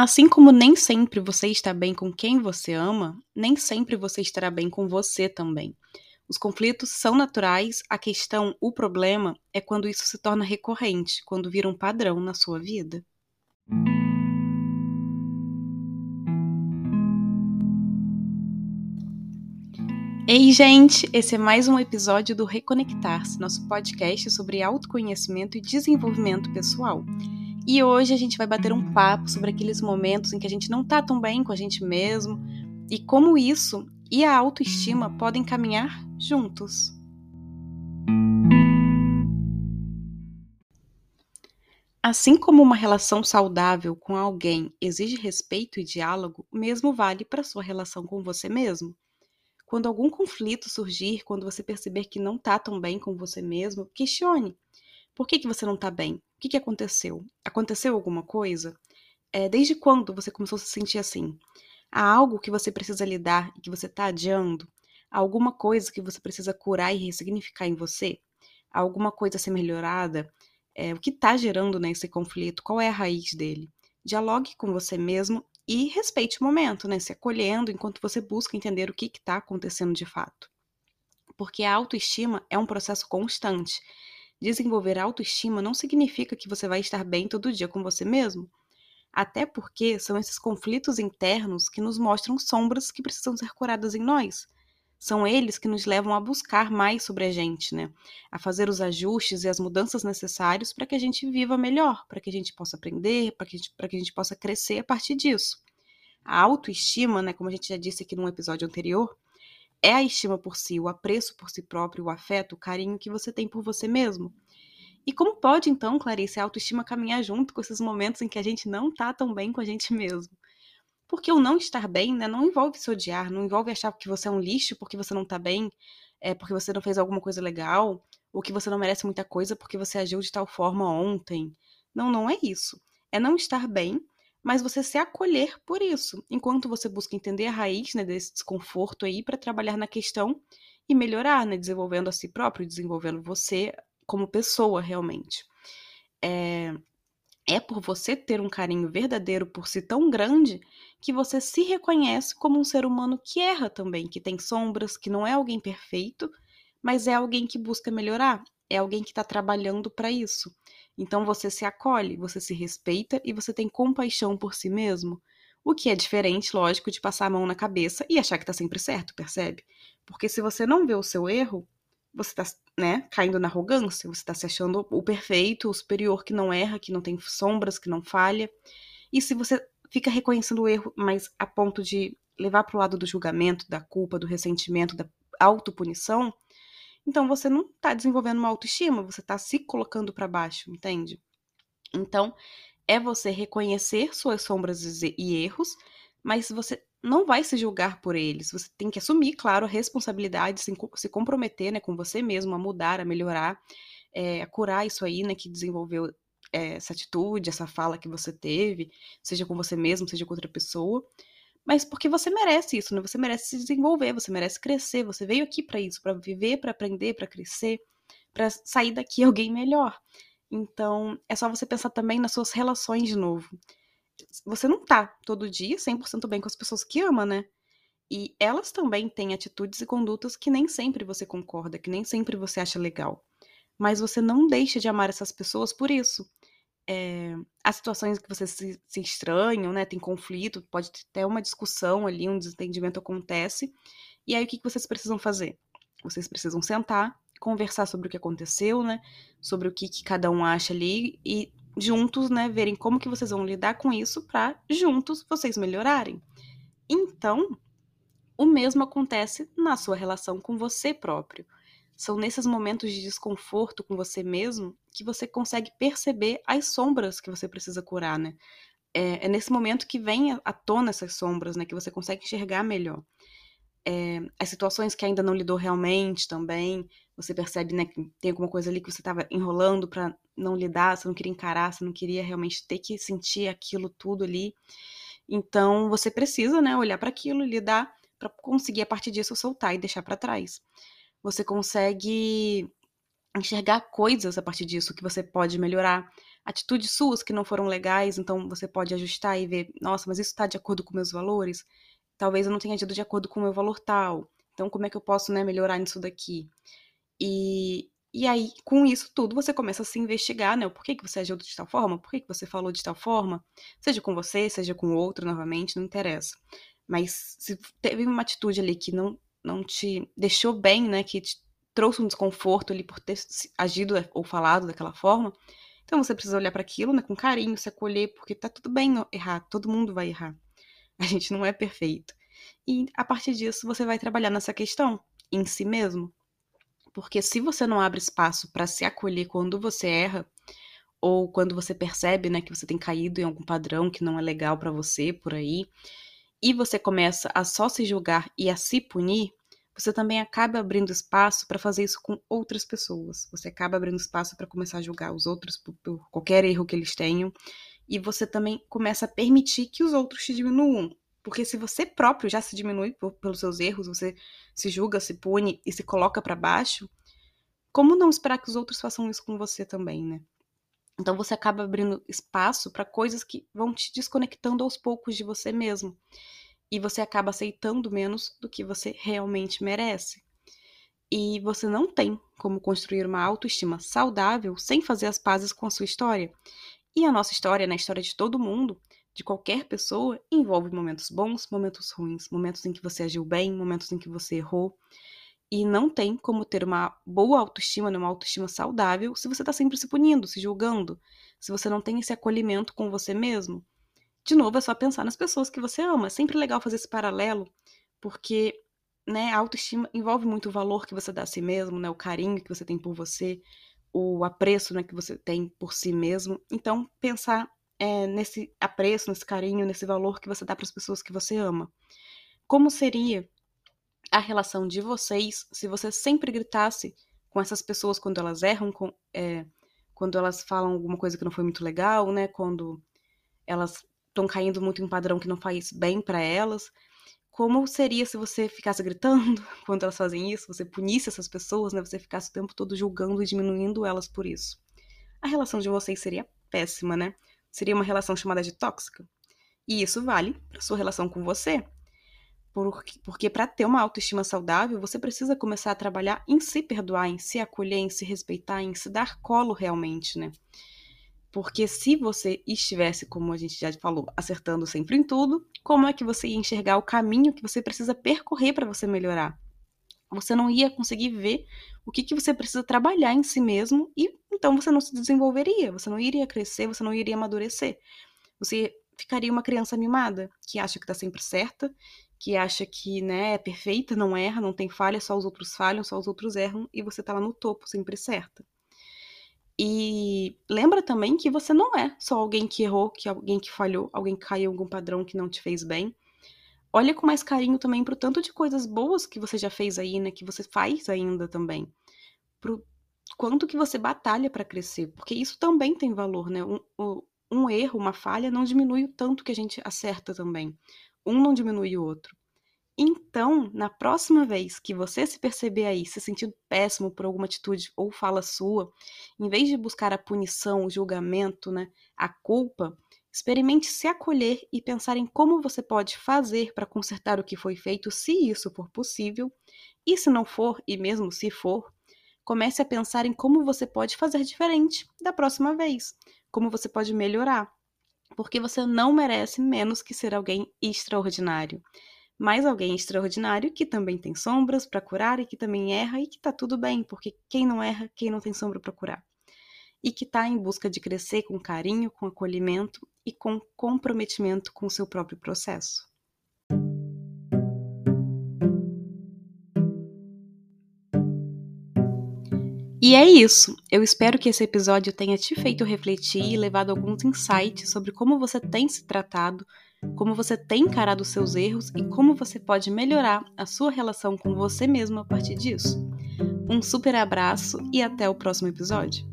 Assim como nem sempre você está bem com quem você ama, nem sempre você estará bem com você também. Os conflitos são naturais, a questão, o problema, é quando isso se torna recorrente, quando vira um padrão na sua vida. Ei, gente! Esse é mais um episódio do Reconectar-se, nosso podcast sobre autoconhecimento e desenvolvimento pessoal. E hoje a gente vai bater um papo sobre aqueles momentos em que a gente não tá tão bem com a gente mesmo e como isso e a autoestima podem caminhar juntos. Assim como uma relação saudável com alguém exige respeito e diálogo, o mesmo vale para sua relação com você mesmo. Quando algum conflito surgir, quando você perceber que não está tão bem com você mesmo, questione. Por que, que você não está bem? O que, que aconteceu? Aconteceu alguma coisa? É, desde quando você começou a se sentir assim? Há algo que você precisa lidar e que você está adiando? Há alguma coisa que você precisa curar e ressignificar em você? Há alguma coisa a ser melhorada? É, o que está gerando nesse né, conflito? Qual é a raiz dele? Dialogue com você mesmo e respeite o momento, né? Se acolhendo enquanto você busca entender o que está acontecendo de fato. Porque a autoestima é um processo constante Desenvolver autoestima não significa que você vai estar bem todo dia com você mesmo. Até porque são esses conflitos internos que nos mostram sombras que precisam ser curadas em nós. São eles que nos levam a buscar mais sobre a gente, né? A fazer os ajustes e as mudanças necessários para que a gente viva melhor, para que a gente possa aprender, para que, a gente, que a gente possa crescer a partir disso. A autoestima, né, como a gente já disse aqui num episódio anterior, é a estima por si, o apreço por si próprio, o afeto, o carinho que você tem por você mesmo. E como pode, então, Clarice, a autoestima caminhar junto com esses momentos em que a gente não tá tão bem com a gente mesmo? Porque o não estar bem, né, não envolve se odiar, não envolve achar que você é um lixo porque você não tá bem, é porque você não fez alguma coisa legal, ou que você não merece muita coisa porque você agiu de tal forma ontem. Não, não é isso. É não estar bem mas você se acolher por isso, enquanto você busca entender a raiz né, desse desconforto aí para trabalhar na questão e melhorar, né, desenvolvendo a si próprio, desenvolvendo você como pessoa realmente. É, é por você ter um carinho verdadeiro por si tão grande que você se reconhece como um ser humano que erra também, que tem sombras, que não é alguém perfeito, mas é alguém que busca melhorar, é alguém que está trabalhando para isso. Então você se acolhe, você se respeita e você tem compaixão por si mesmo. O que é diferente, lógico, de passar a mão na cabeça e achar que tá sempre certo, percebe? Porque se você não vê o seu erro, você tá, né, caindo na arrogância, você tá se achando o perfeito, o superior que não erra, que não tem sombras, que não falha. E se você fica reconhecendo o erro, mas a ponto de levar pro lado do julgamento, da culpa, do ressentimento, da autopunição, então você não está desenvolvendo uma autoestima, você está se colocando para baixo, entende? Então é você reconhecer suas sombras e erros, mas você não vai se julgar por eles. Você tem que assumir, claro, a responsabilidade, se, comprometer né, com você mesmo a mudar, a melhorar, é, a curar isso aí, né, que desenvolveu é, essa atitude, essa fala que você teve, seja com você mesmo, seja com outra pessoa mas porque você merece isso, né? Você merece se desenvolver, você merece crescer, você veio aqui para isso, para viver, para aprender, para crescer, para sair daqui alguém melhor. Então, é só você pensar também nas suas relações de novo. Você não tá todo dia 100% bem com as pessoas que ama, né? E elas também têm atitudes e condutas que nem sempre você concorda, que nem sempre você acha legal. Mas você não deixa de amar essas pessoas por isso é, as situações que vocês se, se, estranham, né? Tem conflito, pode ter uma discussão ali, um desentendimento acontece. E aí o que, que vocês precisam fazer? Vocês precisam sentar, conversar sobre o que aconteceu, né? Sobre o que, que cada um acha ali e juntos, né, verem como que vocês vão lidar com isso para juntos vocês melhorarem. Então, o mesmo acontece na sua relação com você próprio. São nesses momentos de desconforto com você mesmo que você consegue perceber as sombras que você precisa curar, né? É, é nesse momento que vem à tona essas sombras, né? Que você consegue enxergar melhor. É, as situações que ainda não lidou realmente também, você percebe, né, que tem alguma coisa ali que você estava enrolando para não lidar, você não queria encarar, você não queria realmente ter que sentir aquilo tudo ali. Então, você precisa, né, olhar para aquilo, lidar para conseguir a partir disso soltar e deixar para trás você consegue enxergar coisas a partir disso que você pode melhorar, atitudes suas que não foram legais, então você pode ajustar e ver, nossa, mas isso está de acordo com meus valores? Talvez eu não tenha agido de acordo com o meu valor tal. Então, como é que eu posso né, melhorar nisso daqui? E, e aí, com isso tudo, você começa a se investigar, né? Por que, que você agiu de tal forma? Por que você falou de tal forma? Seja com você, seja com outro, novamente, não interessa. Mas se teve uma atitude ali que não, não te deixou bem, né? Que te trouxe um desconforto ali por ter agido ou falado daquela forma, então você precisa olhar para aquilo, né? Com carinho, se acolher, porque tá tudo bem errar, todo mundo vai errar. A gente não é perfeito. E a partir disso, você vai trabalhar nessa questão em si mesmo. Porque se você não abre espaço para se acolher quando você erra, ou quando você percebe, né, que você tem caído em algum padrão que não é legal para você por aí, e você começa a só se julgar e a se punir, você também acaba abrindo espaço para fazer isso com outras pessoas. Você acaba abrindo espaço para começar a julgar os outros por, por, qualquer erro que eles tenham, e você também começa a permitir que os outros te diminuam. Porque se você próprio já se diminui por, pelos seus erros, você se julga, se pune e se coloca para baixo, como não esperar que os outros façam isso com você também, né? Então você acaba abrindo espaço para coisas que vão te desconectando aos poucos de você mesmo. E você acaba aceitando menos do que você realmente merece. E você não tem como construir uma autoestima saudável sem fazer as pazes com a sua história. E a nossa história, na história de todo mundo, de qualquer pessoa envolve momentos bons, momentos ruins, momentos em que você agiu bem, momentos em que você errou. E não tem como ter uma boa autoestima, né, uma autoestima saudável, se você está sempre se punindo, se julgando, se você não tem esse acolhimento com você mesmo. De novo, é só pensar nas pessoas que você ama. É sempre legal fazer esse paralelo, porque né, a autoestima envolve muito o valor que você dá a si mesmo, né, o carinho que você tem por você, o apreço né, que você tem por si mesmo. Então, pensar é, nesse apreço, nesse carinho, nesse valor que você dá para as pessoas que você ama. Como seria a relação de vocês se você sempre gritasse com essas pessoas quando elas erram, com, é, quando elas falam alguma coisa que não foi muito legal, né? Quando elas estão caindo muito em um padrão que não faz bem para elas. Como seria se você ficasse gritando quando elas fazem isso, você punisse essas pessoas, né? Você ficasse o tempo todo julgando e diminuindo elas por isso. A relação de vocês seria péssima, né? Seria uma relação chamada de tóxica. E isso vale para sua relação com você. Porque, para ter uma autoestima saudável, você precisa começar a trabalhar em se perdoar, em se acolher, em se respeitar, em se dar colo realmente, né? Porque se você estivesse, como a gente já falou, acertando sempre em tudo, como é que você ia enxergar o caminho que você precisa percorrer para você melhorar? Você não ia conseguir ver o que, que você precisa trabalhar em si mesmo e então você não se desenvolveria, você não iria crescer, você não iria amadurecer. Você ficaria uma criança mimada, que acha que está sempre certa, que acha que né, é perfeita, não erra, não tem falha, só os outros falham, só os outros erram, e você está lá no topo, sempre certa. E lembra também que você não é só alguém que errou, que alguém que falhou, alguém que caiu em algum padrão que não te fez bem. Olha com mais carinho também pro tanto de coisas boas que você já fez aí, né? Que você faz ainda também. Pro quanto que você batalha para crescer, porque isso também tem valor, né? Um, um erro, uma falha não diminui o tanto que a gente acerta também. Um não diminui o outro. Então, na próxima vez que você se perceber aí se sentindo péssimo por alguma atitude ou fala sua, em vez de buscar a punição, o julgamento, né, a culpa, experimente se acolher e pensar em como você pode fazer para consertar o que foi feito, se isso for possível, e se não for, e mesmo se for, comece a pensar em como você pode fazer diferente da próxima vez, como você pode melhorar, porque você não merece menos que ser alguém extraordinário. Mas alguém extraordinário que também tem sombras para curar e que também erra e que tá tudo bem, porque quem não erra, quem não tem sombra para curar. E que está em busca de crescer com carinho, com acolhimento e com comprometimento com o seu próprio processo. E é isso. Eu espero que esse episódio tenha te feito refletir e levado alguns insights sobre como você tem se tratado, como você tem encarado os seus erros e como você pode melhorar a sua relação com você mesmo a partir disso. Um super abraço e até o próximo episódio.